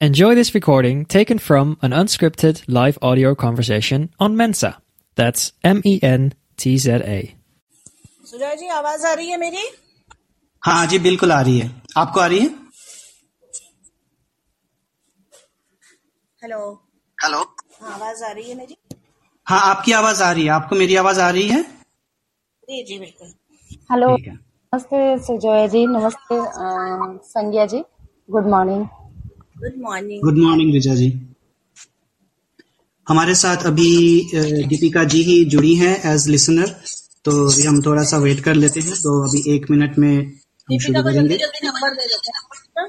Enjoy this recording taken from an unscripted live audio conversation on Mensa. That's M E N T Z A. Sujay जी आवाज़ आ रही है मेरी? हाँ जी बिल्कुल आ रही है। आपको आ रही है? हेलो हेलो हाँ आवाज़ आ रही है मेरी? हाँ आपकी आवाज़ आ रही है। आपको मेरी आवाज़ आ रही है? जी जी बिल्कुल। हेलो ठीक है। नमस्ते सुजय जी नमस्ते अ, Sangya ji. Good morning good morning good morning Richa ji हमारे साथ अभी दीपिका जी ही जुड़ी हैं एज लिसनर तो अभी हम थोड़ा सा वेट कर लेते हैं तो अभी एक मिनट में हम शुरू करेंगे। हैं।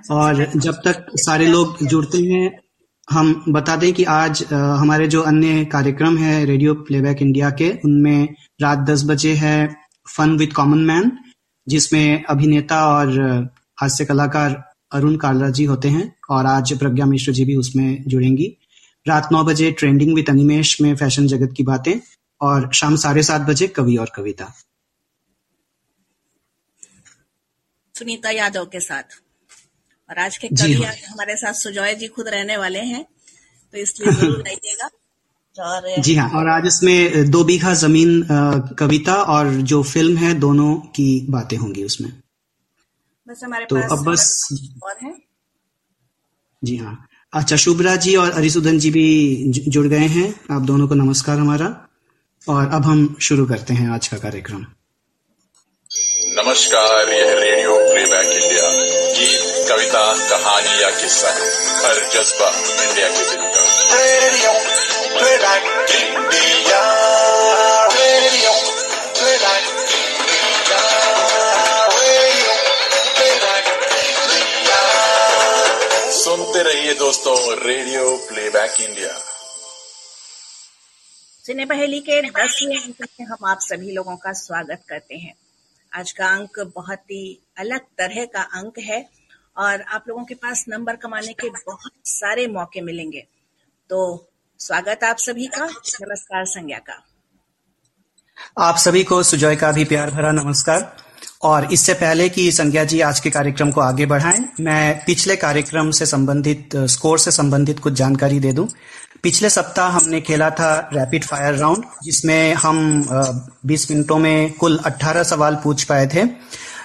और जब तक सारे लोग जुड़ते हैं हम बता दें कि आज हमारे जो अन्य कार्यक्रम है रेडियो प्लेबैक इंडिया के उनमें रात 10 बजे है फन विद कॉमन मैन जिसमें अभिनेता और हास्य कलाकार अरुण कालरा जी होते हैं और आज प्रज्ञा मिश्र जी भी उसमें जुड़ेंगी। रात नौ बजे ट्रेंडिंग विद अनिमेश में फ़ैशन जगत की बातें और शाम साढ़े सात बजे कवि और कविता। सुनीता यादव के साथ। और आज के कवि हाँ। हमारे साथ सुजय जी खुद रहने वाले हैं तो इसलिए ज़रूर आइएगा और जी हाँ और आज इसमें दो बीघा ज़मीन कविता और जो फ़िल्म है दोनों की बातें होंगी उसमें। बस हमारे तो पास अब बस और है? जी हाँ। अच्छा शुभरा जी और अरिसुदन जी भी जुड़ गए हैं। आप दोनों को नमस्कार हमारा। और अब हम शुरू करते हैं आज का कार्यक्रम। नमस्कार यह रेडियो प्लेबैक इंडिया गीत कविता कहानी या किस्सा हर जज्बा इंडिया के दिल का। रेडियो। सुनते रहिए दोस्तों रेडियो प्लेबैक इंडिया। सिने पहेली के दसवें अंक में हम आप सभी लोगों का स्वागत करते हैं। आज का अंक बहुत ही अलग तरह का अंक है और आप लोगों के पास नंबर कमाने के बहुत सारे मौके मिलेंगे। तो स्वागत आप सभी का नमस्कार संज्ञा का। आप सभी को सुजय का भी प्यार भरा नमस्कार। और इससे पहले कि संज्ञा जी आज के कार्यक्रम को आगे बढ़ाएँ मैं पिछले कार्यक्रम से संबंधित स्कोर से संबंधित कुछ जानकारी दे दूँ। पिछले सप्ताह हमने खेला था रैपिड फायर राउंड जिसमें हम अ, 20 मिनटों में कुल 18 सवाल पूछ पाए थे।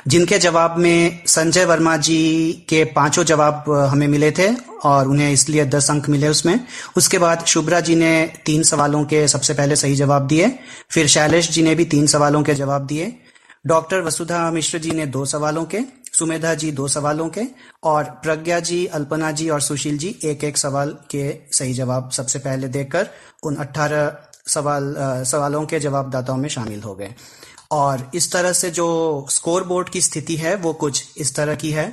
जिनके जवाब में संजय वर्मा जी के पाँचों जवाब हमें मिले थे और उन्हें इसलिए 10 अंक मिले उसमें। उसके बाद शुभ्रा जी ने तीन सवालों के सबसे पहले सही जवाब दिए, फिर शैलेश जी ने भी तीन सवालों के जवाब दिए, डॉक्टर वसुधा मिश्र जी ने दो सवालों के, सुमेधा जी दो सवालों के और प्रज्ञा जी, अल्पना जी और सुशील जी एक एक सवाल के सही जवाब सबसे पहले देकर उन 18 सवाल सवालों के जवाबदाताओं में शामिल हो गए। और इस तरह से जो स्कोर बोर्ड की स्थिति है, वो कुछ इस तरह की है।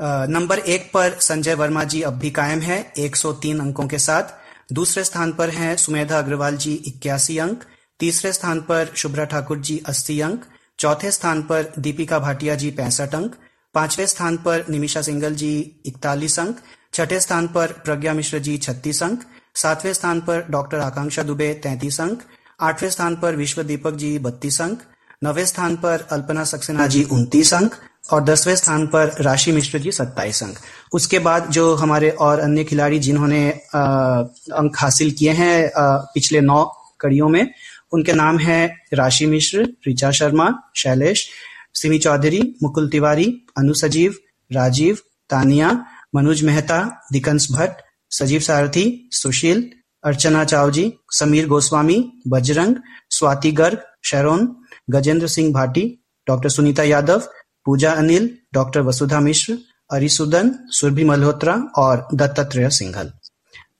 नंबर एक पर संजय वर्मा जी अब भी कायम है 103 अंकों के साथ। दूसरे स्थान पर हैं सुमेधा अग्रवाल जी इक्यासी अंक। तीसरे स्थान पर शुभ्रा ठाकुर जी 80 अंक। चौथे स्थान पर दीपिका भाटिया जी पैंसठ अंक। पाँचवें स्थान पर निमिषा सिंगल जी इकतालीस अंक। छठे स्थान पर प्रज्ञा मिश्र जी छत्तीस अंक। सातवें स्थान पर डॉक्टर आकांक्षा दुबे तैंतीस अंक। आठवें स्थान पर विश्व दीपक जी बत्तीस अंक, नवे स्थान पर अल्पना सक्सेना जी उनतीस अंक और दसवें स्थान पर राशि मिश्र जी सत्ताईस अंक। उसके बाद जो हमारे और अन्य खिलाड़ी जिन्होंने अंक हासिल किए हैं पिछले नौ कड़ियों में, उनके नाम हैं राशि मिश्र ऋचा शर्मा, शैलेश, सिमी चौधरी, मुकुल तिवारी, अनु सजीव, राजीव, तानिया, मनोज मेहता, दिकंस भट्ट, सजीव Sarathi, Sushil Archana Chav ji Sameer Goswami, Bajrang, Swati Garg, Sharon, Gajendra Singh Bhati, doctor Sunita Yadav, Pooja Anil, doctor Vasudha Mishra, Arisudan, Surabhi Malhotra और दत्तात्रेय सिंघल।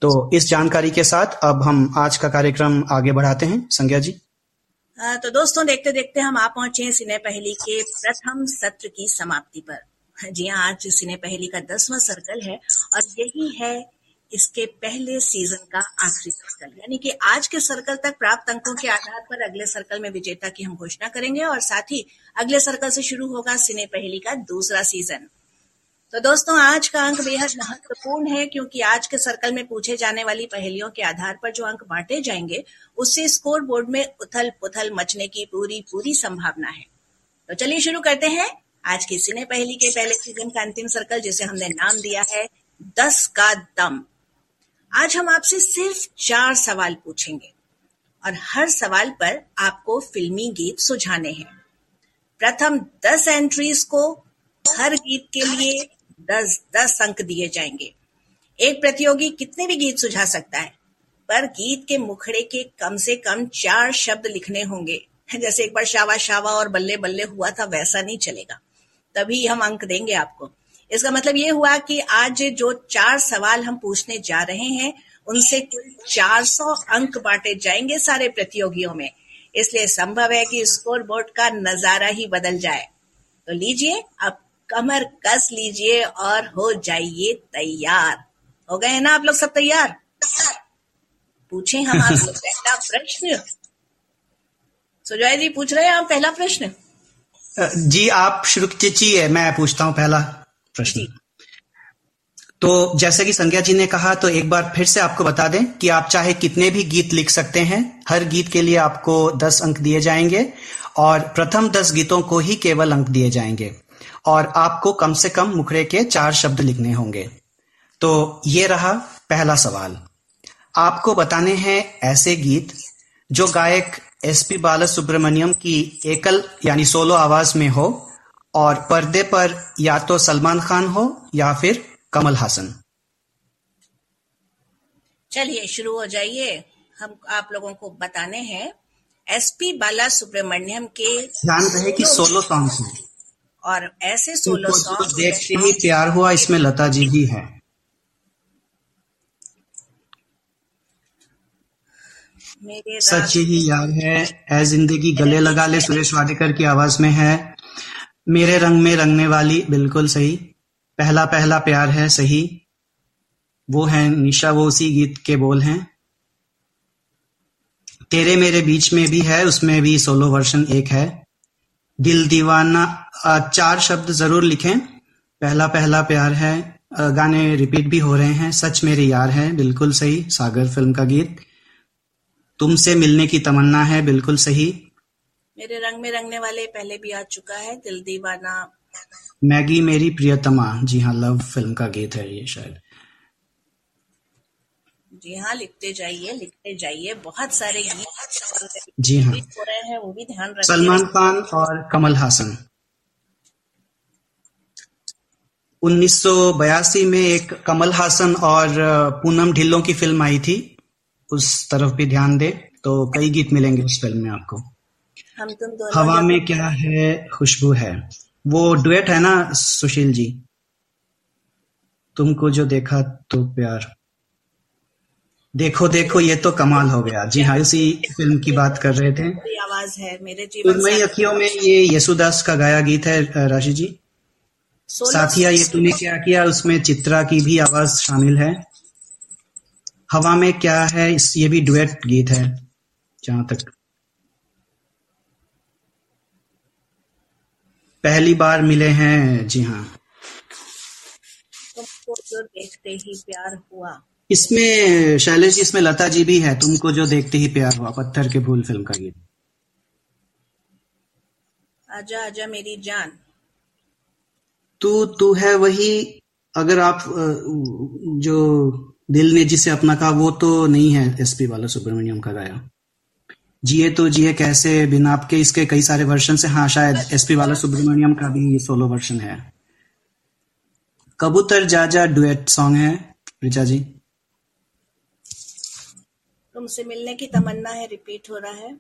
तो इस जानकारी के साथ अब हम आज का कार्यक्रम आगे बढ़ाते हैं। संज्ञा जी। तो दोस्तों देखते देखते हम आ पहुँचे हैं सिने पहली के प्रथम सत्र की समाप्ति पर। जी हाँ आज सिने पहली का दसवां सर्कल है और यही है इसके पहले सीज़न का आखिरी सर्कल यानी कि आज के सर्कल तक प्राप्त अंकों के आधार पर अगले सर्कल में विजेता की हम घोषणा करेंगे और साथ ही अगले सर्कल से शुरू होगा सिने पहली का दूसरा सीज़न तो दोस्तों, आज का अंक बेहद महत्वपूर्ण है क्योंकि आज के सर्कल में पूछे जाने वाली पहेलियों के आधार पर जो अंक बांटे जाएँगे, उससे स्कोर बोर्ड में उथल पुथल मचने की पूरी पूरी संभावना है। तो चलिए शुरू करते हैं। आज की सिने पहली के पहले सीज़न का अंतिम सर्कल जिसे हमने नाम दिया है, दस का दम। आज हम आपसे सिर्फ़ चार सवाल पूछेंगे और हर सवाल पर आपको फिल्मी गीत सुझाने हैं। प्रथम दस एंट्रीज को हर गीत के लिए दस दस अंक दिए जाएँगे। एक प्रतियोगी कितने भी गीत सुझा सकता है, पर गीत के मुखड़े के कम से कम चार शब्द लिखने होंगे। जैसे एक बार शावा शावा और बल्ले बल्ले हुआ था, वैसा नहीं चलेगा। तभी हम अंक देंगे आपको। इसका मतलब ये हुआ कि आज जो चार सवाल हम पूछने जा रहे हैं, उनसे कुल 400 अंक बांटे जाएँगे सारे प्रतियोगियों में। इसलिए संभव है कि स्कोर बोर्ड का नज़ारा ही बदल जाए। तो लीजिए, अब कमर कस लीजिए और हो जाइए तैयार। हो गए ना आप लोग सब तैयार? पूछे हम आपसे पहला प्रश्न। सुजॉय जी, पूछ रहे हैं आप पहला प्रश्न? जी, आप शुरू कीजिए, मैं पूछता हूँ पहला। प्रश्न तो जैसे कि संज्ञा जी ने कहा तो एक बार फिर से आपको बता दें कि आप चाहे कितने भी गीत लिख सकते हैं हर गीत के लिए आपको दस अंक दिए जाएँगे और प्रथम दस गीतों को ही केवल अंक दिए जाएँगे और आपको कम से कम मुखड़े के चार शब्द लिखने होंगे। तो ये रहा पहला सवाल। आपको बताने हैं ऐसे गीत जो गायक एस पी बाला सुब्रमण्यम की एकल यानी सोलो आवाज़ में हो और पर्दे पर या तो सलमान खान हो या फिर कमल हासन। चलिए शुरू हो जाइए। हम आप लोगों को बताने हैं एसपी बाला सुब्रमण्यम के ध्यान रहे कि सोलो सॉन्ग हैं। और ऐसे सोलो सॉन्ग देखते ही। प्यार हुआ इसमें लता जी भी है। मेरे सच ही यार है ए ज़िंदगी गले लगा ले सुरेश वाडेकर की आवाज़ में है। मेरे रंग में रंगने वाली बिल्कुल सही। पहला पहला प्यार है सही। वो है निशा, वो उसी गीत के बोल हैं। तेरे मेरे बीच में भी है, उसमें भी सोलो वर्षन एक है। दिल दीवाना चार शब्द ज़रूर लिखें। पहला पहला प्यार है। गाने रिपीट भी हो रहे हैं। सच मेरे यार है, बिल्कुल सही। सागर फ़िल्म का गीत। तुमसे मिलने की तमन्ना है, बिल्कुल सही। मेरे रंग में रंगने वाले पहले भी आ चुका है दिल दीवाना। मैगी मेरी प्रियतमा। जी हाँ लव फ़िल्म का गीत है ये शायद। जी हाँ लिखते जाइए लिखते जाइए। बहुत सारे गीत जी हाँ। हो रहे हैं वो भी ध्यान रखिए। सलमान खान और कमल हासन। 1982 में एक कमल हासन और पूनम ढिल्लों की फ़िल्म आई थी। उस तरफ़ भी ध्यान दे तो कई गीत मिलेंगे उस फ़िल्म में आपको। हम तुम दोनों हवा में क्या है खुशबू है। वो डुएट है ना सुशील जी? तुमको जो देखा तो प्यार। देखो देखो ये तो कमाल हो गया। जी हाँ उसी फ़िल्म की बात कर रहे थे। आवाज़ है मेरे जीवन अखियों में ये यशुदास का गाया गीत है राशि जी। साथिया ये तूने क्या किया? उसमें चित्रा की भी आवाज़ शामिल है। हवा में क्या है? ये भी डुएट गीत है जहाँ तक पहली बार मिले हैं। जी हाँ। तुमको जो देखते ही प्यार हुआ। इसमें शैलेश जी इसमें लता जी भी है। तुमको जो देखते ही प्यार हुआ पत्थर के भूल फ़िल्म का गीत आजा आजा मेरी जान। तू तू है वही अगर आप जो दिल ने जिसे अपना कहा वो तो नहीं है एसपी बाला सुब्रमण्यम का गाया। जिए तो जिए कैसे बिना आपके इसके कई सारे वर्षन से हाँ शायद एसपी बाला सुब्रमण्यम का भी ये सोलो वर्षन है। कबूतर जाजा डुएट सॉन्ग है ऋचा जी। तुमसे मिलने की तमन्ना है रिपीट हो रहा है।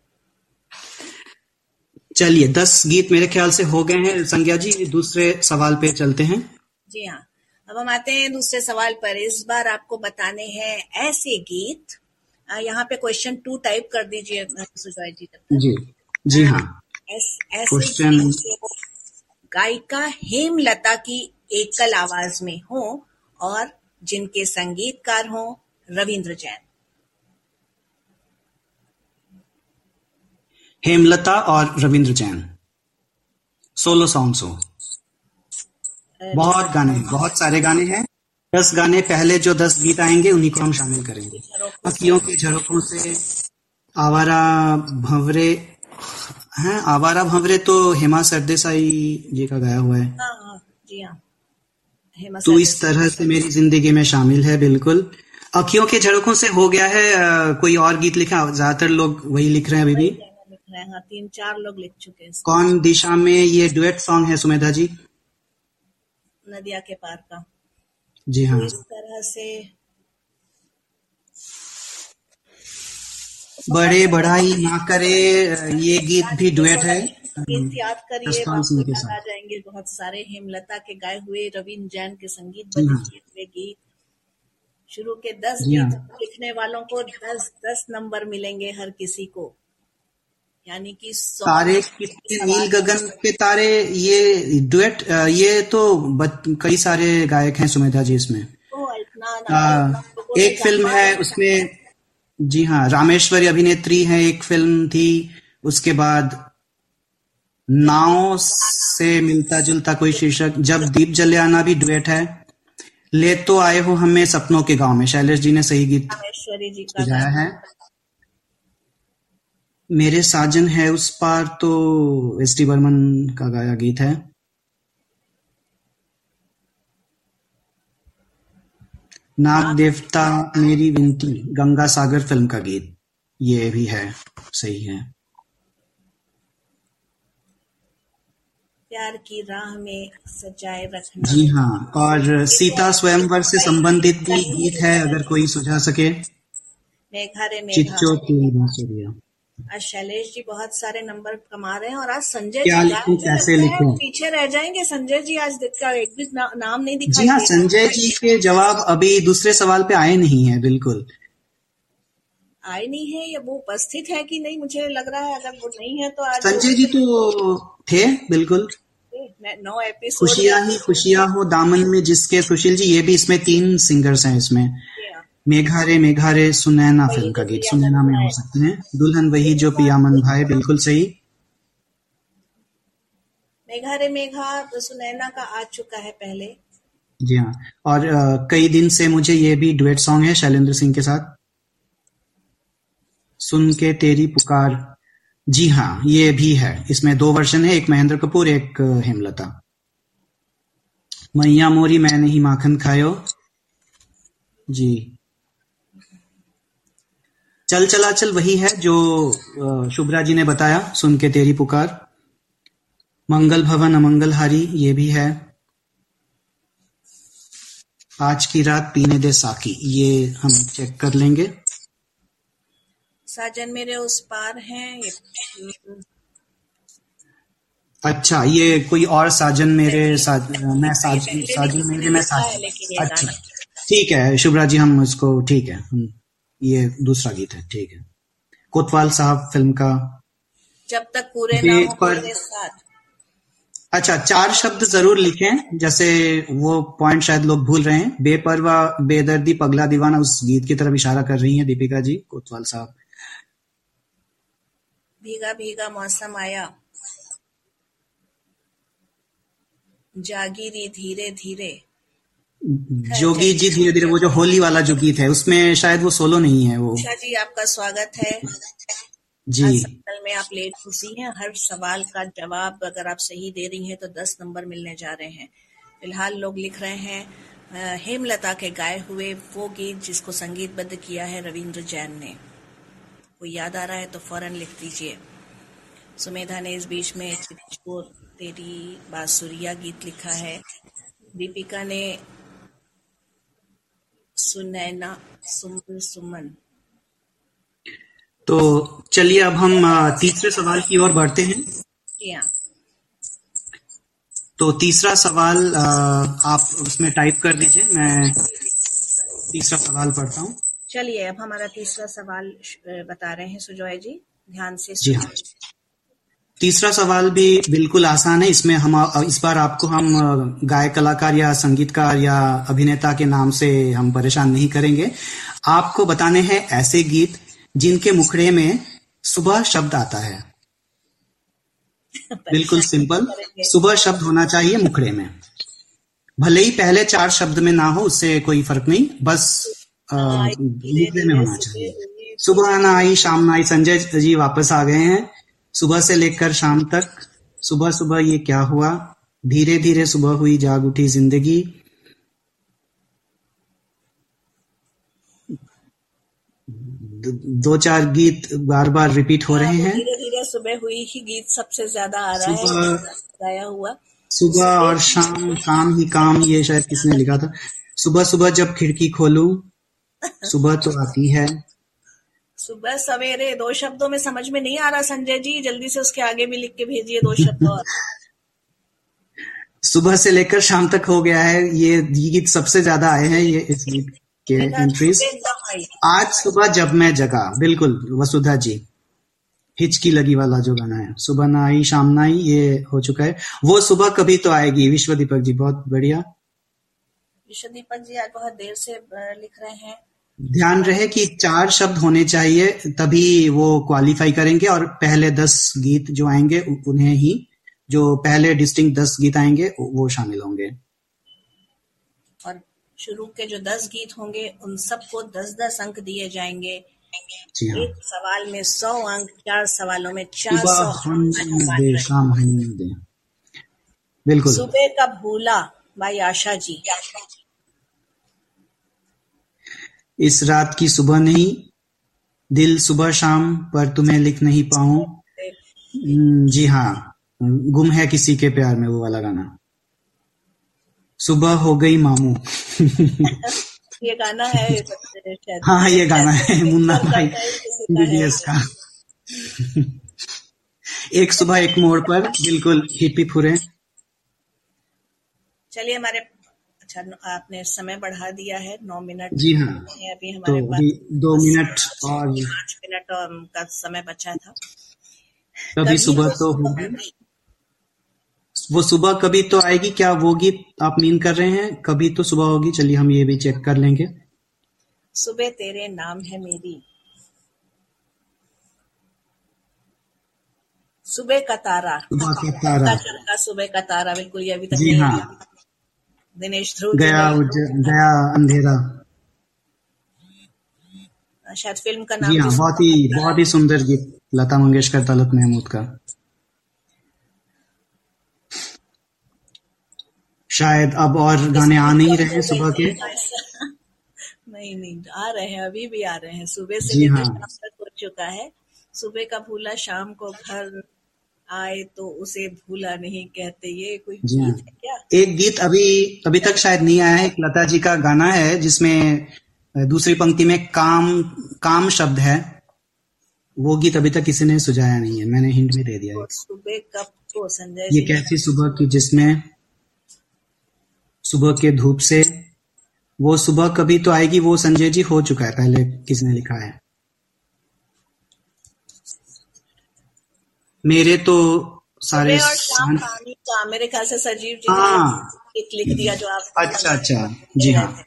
चलिए दस गीत मेरे ख्याल से हो गए हैं। संज्ञा जी दूसरे सवाल पे चलते हैं। जी हाँ। अब हम आते हैं दूसरे सवाल पर। इस बार आपको बताने हैं ऐसे गीत यहाँ पे क्वेश्चन टू टाइप कर दीजिए सुजॉय जी। जी जी हाँ। जो गायिका हेमलता की एकल आवाज़ में हो और जिनके संगीतकार हो रविंद्र जैन। हेमलता और रविंद्र जैन। सोलो सॉन्ग्स हो। बहुत गाने बहुत सारे गाने हैं। दस गाने पहले जो दस गीत आएँगे उन्हीं को हम शामिल करेंगे। अखियों के झरोकों से आवारा भंवरे हाँ। आवारा भंवरे तो हेमा सरदेसाई जी का गाया हुआ है। हाँ हाँ जी हाँ। तू इस तरह से मेरी ज़िंदगी में शामिल है बिल्कुल। अखियों के झड़कों से हो गया है अ, कोई और गीत लिखा? ज़्यादातर लोग वही लिख रहे हैं अभी भी। लिख रहे हैं हाँ तीन चार लोग लिख चुके हैं। कौन दिशा में ये डुएट सॉन्ग है सुमेधा जी? नदिया के पार का। जी हाँ। इस तरह से। बड़े बढ़ाई ना करे ये गीत भी डुएट है। याद करिए आ जाएँगे बहुत सारे। हेमलता के गाए हुए रवीन जैन के संगीत हाँ। किए हुए गीत। शुरू के दस हाँ गीत लिखने वालों को दस दस नंबर मिलेंगे हर किसी को। यानी कि तारे कितने नील गगन के तारे ये डुएट ये तो कई सारे गायक हैं सुमेधा जी इसमें। आ, ने एक फ़िल्म है उसमें जी हाँ रामेश्वरी अभिनेत्री है एक फ़िल्म थी उसके बाद नाव से मिलता जुलता कोई शीर्षक जब दीप जले आना भी डुएट है ले तो आए हो हमें सपनों के गाँव में शैलेश जी ने सही गीत रामेश्वरी जी का सजाया है। मेरे साजन है उस पार तो एस टी बर्मन का गाया गीत है। नाग देवता मेरी विनती गंगा सागर फ़िल्म का गीत ये भी है सही है। प्यार की राह में सजाए रखना जी हाँ और सीता स्वयंवर से संबंधित भी गीत है अगर कोई सुझा सके। मेघा रे मेघा चिच्चो की आज शैलेश जी बहुत सारे नंबर कमा रहे हैं और आज संजय क्या जी लिखूं कैसे लिखूं? पीछे रह जाएँगे। संजय जी आज का एक भी ना, नाम नहीं दिखा जी हाँ संजय जी के जवाब अभी दूसरे सवाल पे आए नहीं है बिल्कुल। आए नहीं है या वो उपस्थित है कि नहीं मुझे लग रहा है अगर वो नहीं है तो आज संजय जी तो थे बिल्कुल। नौ एपिसोड खुशियाँ ही खुशियाँ हो दामन में जिसके सुशील जी ये भी इसमें तीन सिंगर्स हैं इसमें। मेघारे मेघारे सुनैना फ़िल्म का गीत। सुनैना में हो सकते हैं। दुल्हन वही जो पियामन भाई बिल्कुल सही। मेघा रे मेघा तो सुनैना का आ चुका है पहले। जी हाँ। और अ, कई दिन से मुझे ये भी डुएट सॉन्ग है शैलेंद्र सिंह के साथ। सुन के तेरी पुकार। जी हाँ ये भी है। इसमें दो वर्जन है एक महेंद्र कपूर एक हेमलता। मैया मोरी मैं नहीं माखन खायो। जी। चल चला चल वही है जो शुभ्रा जी ने बताया सुन के तेरी पुकार। मंगल भवन अमंगल हारी ये भी है। आज की रात पीने दे साकी ये हम चेक कर लेंगे। साजन मेरे उस पार हैं अच्छा ये कोई और साजन मेरे साज, मैं साज, पहले साजन मेरे मैं लिखा साज लेकिन ये अच्छा ठीक है शुभ्रा जी हम उसको ठीक है ये दूसरा गीत है ठीक है। कोतवाल साहब फ़िल्म का जब तक पूरे ना हो पर साथ। अच्छा चार शब्द ज़रूर लिखें जैसे वो पॉइंट शायद लोग भूल रहे हैं। बेपरवा बेदर्दी पगला दीवाना उस गीत की तरफ़ इशारा कर रही है दीपिका जी कोतवाल साहब। भीगा भीगा मौसम आया। जागीरी धीरे धीरे। जोगी जी धीरे धीरे वो जो होली वाला जो गीत है उसमें शायद वो सोलो नहीं है वो। उषा जी आपका स्वागत है। जी। आज में आप लेट खुशी हैं हर सवाल का जवाब अगर आप सही दे रही हैं तो दस नंबर मिलने जा रहे हैं। फ़िलहाल लोग लिख रहे हैं हेमलता के गाए हुए वो गीत जिसको संगीतबद्ध किया है रविंद्र जैन ने। वो याद आ रहा है तो फ़ौरन लिख दीजिए। सुमेधा ने इस बीच में तेरी बांसुरिया गीत लिखा है। दीपिका ने सुनैना सुमन सुमन। तो चलिए अब हम तीसरे सवाल की ओर बढ़ते हैं। तो तीसरा सवाल आप उसमें टाइप कर दीजिए मैं तीसरा सवाल पढ़ता हूँ। चलिए अब हमारा तीसरा सवाल बता रहे हैं सुजॉय जी। ध्यान से जी हाँ। तीसरा सवाल भी बिल्कुल आसान है। इसमें हम इस बार आपको हम गायक कलाकार या संगीतकार या अभिनेता के नाम से हम परेशान नहीं करेंगे। आपको बताने हैं ऐसे गीत जिनके मुखड़े में सुबह शब्द आता है। बिल्कुल सिंपल। सुबह शब्द होना चाहिए मुखड़े में। भले ही पहले चार शब्द में ना हो उससे कोई फ़र्क नहीं। बस मुखड़े में होना चाहिए। सुबह ना आई शाम ना आई संजय जी वापस आ गए हैं। सुबह से लेकर शाम तक सुबह सुबह ये क्या हुआ? धीरे धीरे सुबह हुई जाग उठी ज़िंदगी। दो चार गीत बार बार रिपीट हो रहे हैं धीरे धीरे सुबह हुई ही गीत सबसे ज़्यादा आ रहा है गाया हुआ। सुबह और शाम काम ही काम ये शायद किसने लिखा था। सुबह सुबह जब खिड़की खोलूं सुबह तो आती है। सुबह सवेरे दो शब्दों में समझ में नहीं आ रहा संजय जी जल्दी से उसके आगे भी लिख के भेजिए दो शब्द और। सुबह से लेकर शाम तक हो गया है ये गीत सबसे ज़्यादा आए हैं ये इस गीत के एंट्रीज आज सुबह जब मैं जगा बिल्कुल वसुधा जी हिचकी लगी वाला जो गाना है सुबह ना आई शाम ना आई ये हो चुका है। वो सुबह कभी तो आएगी विश्व दीपक जी बहुत बढ़िया। विश्व दीपक जी आज बहुत देर से लिख रहे हैं। ध्यान रहे कि चार शब्द होने चाहिए तभी वो क्वालिफाई करेंगे और पहले दस गीत जो आएँगे उन्हें ही जो पहले डिस्टिंग दस गीत आएँगे वो शामिल होंगे। और शुरू के जो दस गीत होंगे उन सबको दस दस अंक दिए जाएँगे। जी हाँ। एक सवाल में सौ अंक चार सवालों में चार सौ बिल्कुल। सुबह का भूला बाई आशा जी। इस रात की सुबह नहीं दिल सुबह शाम पर तुम्हें लिख नहीं पाऊँ। हम्म, जी हाँ गुम है किसी के प्यार में वो वाला गाना। सुबह हो गई मामू। ये गाना है हाँ ये गाना है मुन्ना भाई का का। एक सुबह एक मोड़ पर बिल्कुल हिपी फुरे। चलिए हमारे अच्छा आपने समय बढ़ा दिया है नौ मिनट जी हाँ अभी तो हमारे अभी पास दो मिनट और पाँच मिनट और का समय बचा था। कभी सुबह तो होगी। वो सुबह कभी तो आएगी क्या वो गीत आप मीन कर रहे हैं? कभी तो सुबह होगी चलिए हम ये भी चेक कर लेंगे। सुबह तेरे नाम है मेरी। सुबह का तारा। सुबह का तारा। सुबह का तारा बिल्कुल ये अभी तक जी हाँ। दिनेश ध्रुव गया गया अंधेरा। शायद फ़िल्म का नाम जी हाँ बहुत ही बहुत ही सुंदर गीत लता मंगेशकर तलत महमूद का। शायद अब और गाने आ नहीं रहे सुबह के। नहीं नहीं आ रहे हैं अभी भी आ रहे हैं। सुबह से लेकर हाँ। शाम तक हो चुका है। सुबह का भूला शाम को घर आए तो उसे भूला नहीं कहते ये कोई। गीत है क्या? एक गीत अभी अभी तक शायद नहीं आया है एक लता जी का गाना है जिसमें दूसरी पंक्ति में काम काम शब्द है। वो गीत अभी तक किसी ने सुझाया नहीं है मैंने हिंट भी दे दिया है। सुबह कब को संजय ये कैसी सुबह की जिसमें सुबह के धूप से वो सुबह कभी तो आएगी वो संजय जी हो चुका है पहले किसने लिखा है। मेरे तो सारे शाम कहानी? का मेरे ख्याल से सजीव जी हाँ। एक लिख दिया जो आप अच्छा अच्छा। जी हाँ।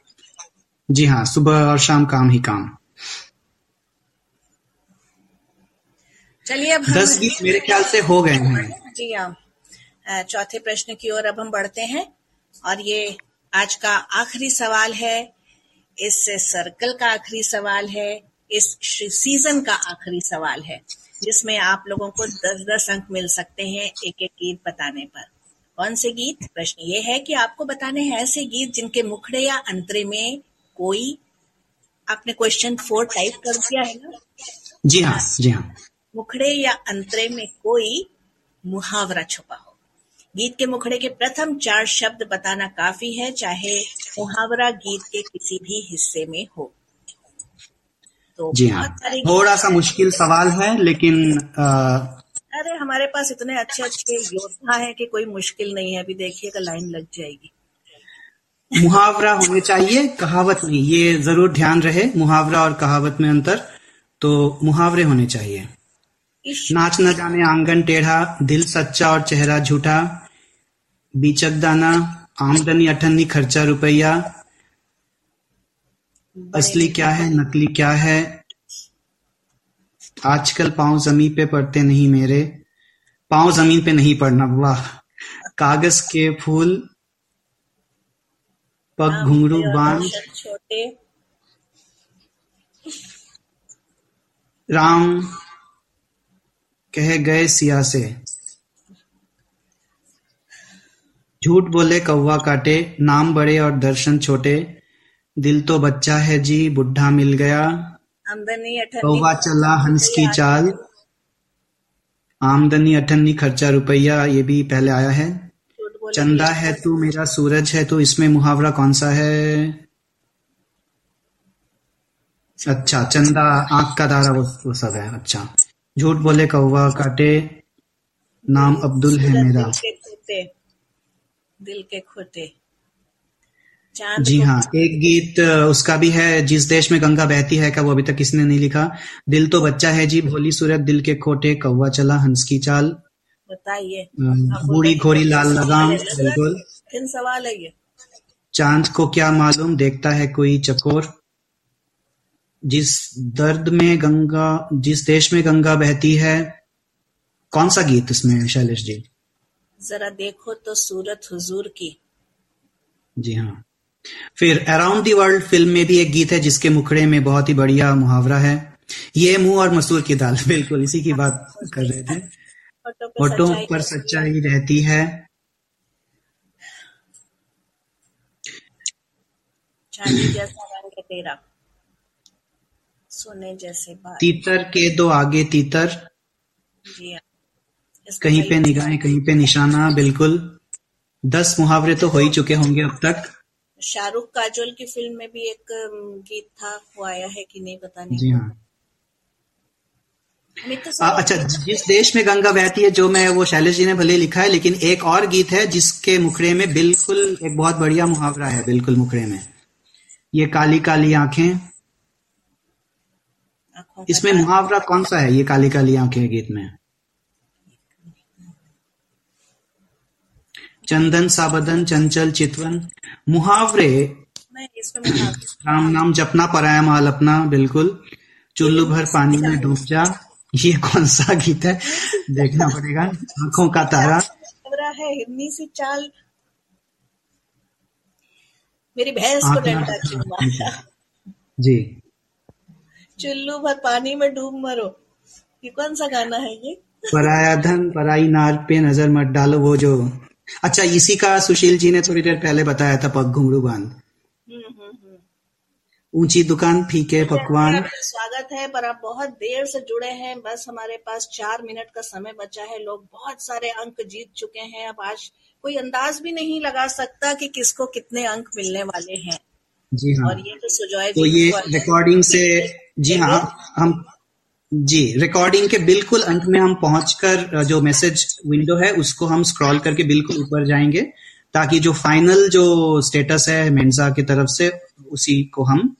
जी हाँ सुबह और शाम काम ही काम। चलिए अब दस गीत मेरे ख्याल से हो गए हैं। जी हाँ। चौथे प्रश्न की ओर अब हम बढ़ते हैं। और ये आज का आखिरी सवाल है। इस सर्कल का आखिरी सवाल है। इस सीज़न का आखिरी सवाल है जिसमें आप लोगों को दस दस अंक मिल सकते हैं एक एक गीत बताने पर। कौन से गीत? प्रश्न ये है कि आपको बताने हैं ऐसे गीत जिनके मुखड़े या अंतरे में कोई आपने क्वेश्चन फोर टाइप कर दिया है ना? जी हाँ जी हाँ। मुखड़े या अंतरे में कोई मुहावरा छुपा हो। गीत के मुखड़े के प्रथम चार शब्द बताना काफ़ी है चाहे मुहावरा गीत के किसी भी हिस्से में हो। तो जी हाँ। थोड़ा सा मुश्किल सवाल है लेकिन आ, अरे हमारे पास इतने अच्छे अच्छे योद्धा हैं कि कोई मुश्किल नहीं है। अभी देखिएगा लाइन लग जाएगी। मुहावरा होने चाहिए कहावत नहीं ये ज़रूर ध्यान रहे मुहावरा और कहावत में अंतर तो मुहावरे होने चाहिए। नाच न जाने आँगन टेढ़ा दिल सच्चा और चेहरा झूठा बीचक दाना आमदनी अठन्नी खर्चा रुपया असली क्या है नकली क्या है? आजकल पाँव ज़मीन पे पड़ते नहीं मेरे। पाँव ज़मीन पे नहीं पड़ना वाह। कागज़ के फूल पग नाम घुंघरू बाँध छोटे। राम कह गए सिया से। झूठ बोले कौवा काटे नाम बड़े और दर्शन छोटे। दिल तो बच्चा है जी बुढ़ा मिल गया। कौवा चला हंस की चाल। आमदनी अठन्नी खर्चा रुपया ये भी पहले आया है। चंदा है तू मेरा सूरज है तो इसमें मुहावरा कौन सा है? अच्छा चंदा आँख का दारा वो, वो सब है अच्छा। झूठ बोले कौवा काटे नाम अब्दुल है मेरा। दिल के चाँद जी हाँ एक गीत उसका भी है जिस देश में गंगा बहती है का वो अभी तक किसने नहीं लिखा? दिल तो बच्चा है जी भोली सूरत दिल के खोटे कौवा चला हंस की चाल। बताइए बूढ़ी घोड़ी लाल लगाम बिल्कुल। सवाल है ये? चाँद को क्या मालूम देखता है कोई चकोर। जिस दर्द में गंगा जिस देश में गंगा बहती है कौन सा गीत इसमें शैलेश जी? जरा देखो तो सूरत हुजूर की। जी हाँ। फिर अराउंड दी वर्ल्ड फ़िल्म में भी एक गीत है जिसके मुखड़े में बहुत ही बढ़िया मुहावरा है। ये मुँह और मसूर की दाल बिल्कुल इसी की बात कर रहे थे। सच्चाई पर सच्चाई रहती है। तेरा सोने जैसे तीतर के दो आगे तीतर। हाँ कहीं पे निगाहें कहीं पे निशाना बिल्कुल। दस मुहावरे तो हो ही चुके होंगे अब तक। शाहरुख काजोल की फ़िल्म में भी एक गीत था वो आया है कि नहीं पता नहीं। जी हाँ। तो आ, अच्छा जिस देश में गंगा बहती है जो मैं वो शैलेश जी ने भले लिखा है लेकिन एक और गीत है जिसके मुखड़े में बिल्कुल एक बहुत बढ़िया मुहावरा है बिल्कुल मुखड़े में। ये काली काली आँखें। इसमें मुहावरा कौन सा है ये काली काली आँखें गीत में? चंदन साबदन चंचल चितवन मुहावरे। राम नाम जपना पराया माल अपना बिल्कुल। चुल्लू भर पानी में डूब जा। ये कौन सा गीत है? देखना पड़ेगा। आँखों का तारा। है हिरनी सी चाल। मेरी भैंस को डंडा जी। चुल्लू भर पानी में डूब मरो। ये कौन सा गाना है ये? पराया धन पराई नार पे नज़र मत डालो वो जो अच्छा इसी का सुशील जी ने थोड़ी देर पहले बताया था पग घुंगरू बाँध। हम्म हम्म हम्म। ऊँची दुकान फीके पकवान। स्वागत है पर आप बहुत देर से जुड़े हैं। बस हमारे पास चार मिनट का समय बचा है। लोग बहुत सारे अंक जीत चुके हैं। अब आज कोई अंदाज भी नहीं लगा सकता कि किसको कितने अंक मिलने वाले हैं। जी हाँ। और ये तो सुजॉय तो ये रिकॉर्डिंग से जी हाँ हम जी रिकॉर्डिंग के बिल्कुल अंत में हम पहुंचकर जो मैसेज विंडो है उसको हम स्क्रॉल करके बिल्कुल ऊपर जाएँगे ताकि जो फाइनल जो स्टेटस है मेंसा की तरफ़ से उसी को हम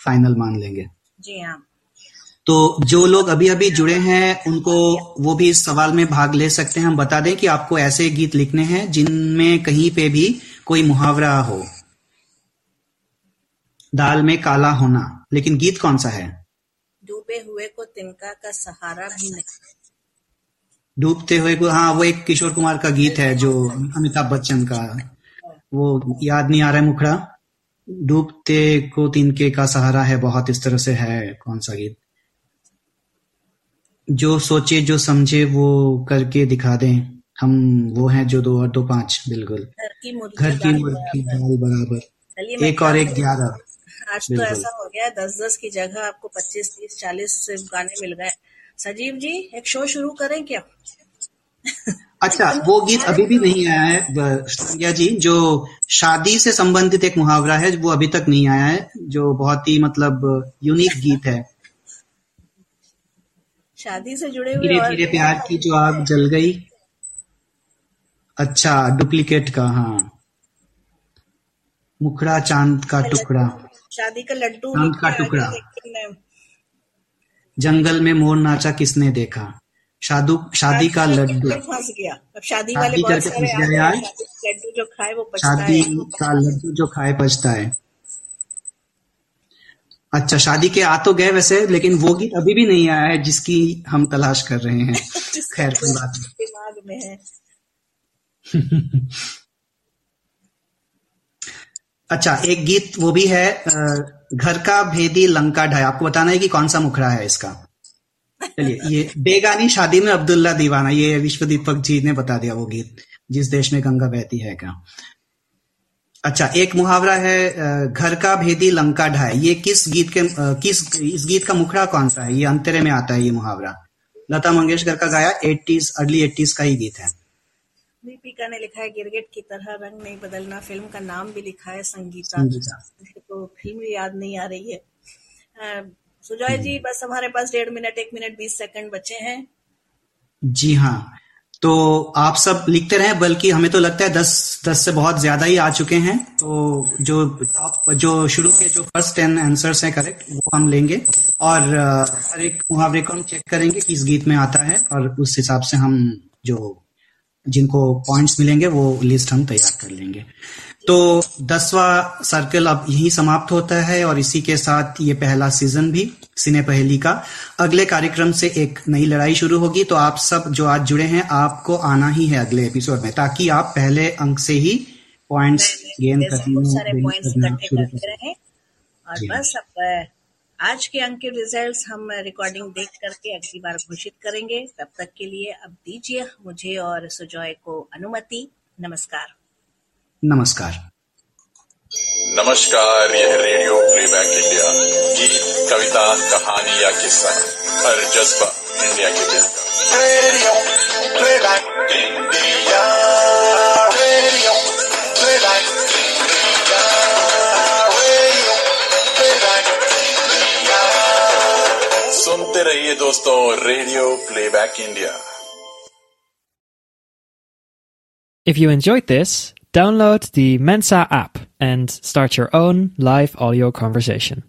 फाइनल मान लेंगे। जी हाँ। तो जो लोग अभी अभी जुड़े हैं उनको वो भी इस सवाल में भाग ले सकते हैं। हम बता दें कि आपको ऐसे गीत लिखने हैं जिनमें कहीं पे भी कोई मुहावरा हो। दाल में काला होना लेकिन गीत कौन सा है? डूबे हुए को तिनका का सहारा भी नहीं। डूबते हुए को हाँ वो एक किशोर कुमार का गीत है जो अमिताभ बच्चन का। वो याद नहीं आ रहा है मुखड़ा। डूबते को तिनके का सहारा है बहुत इस तरह से है कौन सा गीत। जो सोचे जो समझे वो करके दिखा दें। हम वो हैं जो दो और दो पाँच बिल्कुल। घर की मुर्गी दाल बराबर। एक और एक ग्यारह। आज तो ऐसा हो गया दस दस की जगह आपको पच्चीस तीस चालीस गाने मिल गए। सजीव जी एक शो शुरू करें क्या? अच्छा वो गीत अभी भी नहीं आया है संज्ञा जी जो शादी से संबंधित एक मुहावरा है वो अभी तक नहीं आया है जो बहुत ही मतलब यूनिक गीत है। शादी से जुड़े हुए धीरे धीरे प्यार की जो आग जल गई। अच्छा डुप्लीकेट का हाँ। मुखड़ा चाँद का टुकड़ा। शादी का लड्डू का टुकड़ा। जंगल में मोर नाचा किसने देखा? शादू शादी का लड्डू। फंस गया। अब शादी वाले बहुत सारे लड्डू जो खाए वो शादी का लड्डू जो खाए पछता है अच्छा शादी के आ तो गए वैसे लेकिन वो गीत अभी भी नहीं आया है जिसकी हम तलाश कर रहे हैं। खैर कोई बात नहीं। दिमाग में है। अच्छा एक गीत वो भी है घर का भेदी लंका ढाई। आपको बताना है कि कौन सा मुखड़ा है इसका? चलिए, ये बेगानी शादी में अब्दुल्ला दीवाना, ये विश्व दीपक जी ने बता दिया वो गीत, जिस देश में गंगा बहती है क्या? अच्छा एक मुहावरा है घर का भेदी लंका ढाए ये किस गीत के किस, इस गीत का मुखड़ा कौन सा है? ये अंतरे में आता है ये मुहावरा। लता मंगेशकर का गाया, एटीज, अर्ली एट्टीज का ही गीत है। दीपिका ने लिखा है गिरगिट की तरह रंग नहीं बदलना फ़िल्म का नाम भी लिखा है संगीता तो फ़िल्म याद नहीं आ रही है। सुजॉय जी बस हमारे पास डेढ़ मिनट एक मिनट बीस सेकंड बचे हैं। जी हाँ। तो आप सब लिखते रहे बल्कि हमें तो लगता है दस दस से बहुत ज़्यादा ही आ चुके हैं। तो जो टॉप जो शुरू के जो फ़र्स्ट टेन आंसर्स हैं करेक्ट वो हम लेंगे। और हर एक मुहावरे को हम चेक करेंगे किस गीत में आता है और उस हिसाब से हम जो जिनको पॉइंट्स मिलेंगे वो लिस्ट हम तैयार कर लेंगे। तो दसवा सर्कल अब यही समाप्त होता है और इसी के साथ ये पहला सीज़न भी सिने पहली का। अगले कार्यक्रम से एक नई लड़ाई शुरू होगी तो आप सब जो आज जुड़े हैं आपको आना ही है अगले एपिसोड में ताकि आप पहले अंक से ही पॉइंट्स गेन करने और बस अब आज के अंक के रिजल्ट्स हम रिकॉर्डिंग देख करके अगली बार घोषित करेंगे। तब तक के लिए अब दीजिए मुझे और सुजॉय को अनुमति। नमस्कार। नमस्कार। नमस्कार यह रेडियो प्लेबैक इंडिया गीत कविता कहानी या किस्सा हर जज्बा इंडिया के दिल का। रेडियो प्लेबैक इंडिया सुनते रहिए दोस्तों radio playback India If you enjoyed this, Download the Mensa app and start your own live audio conversation.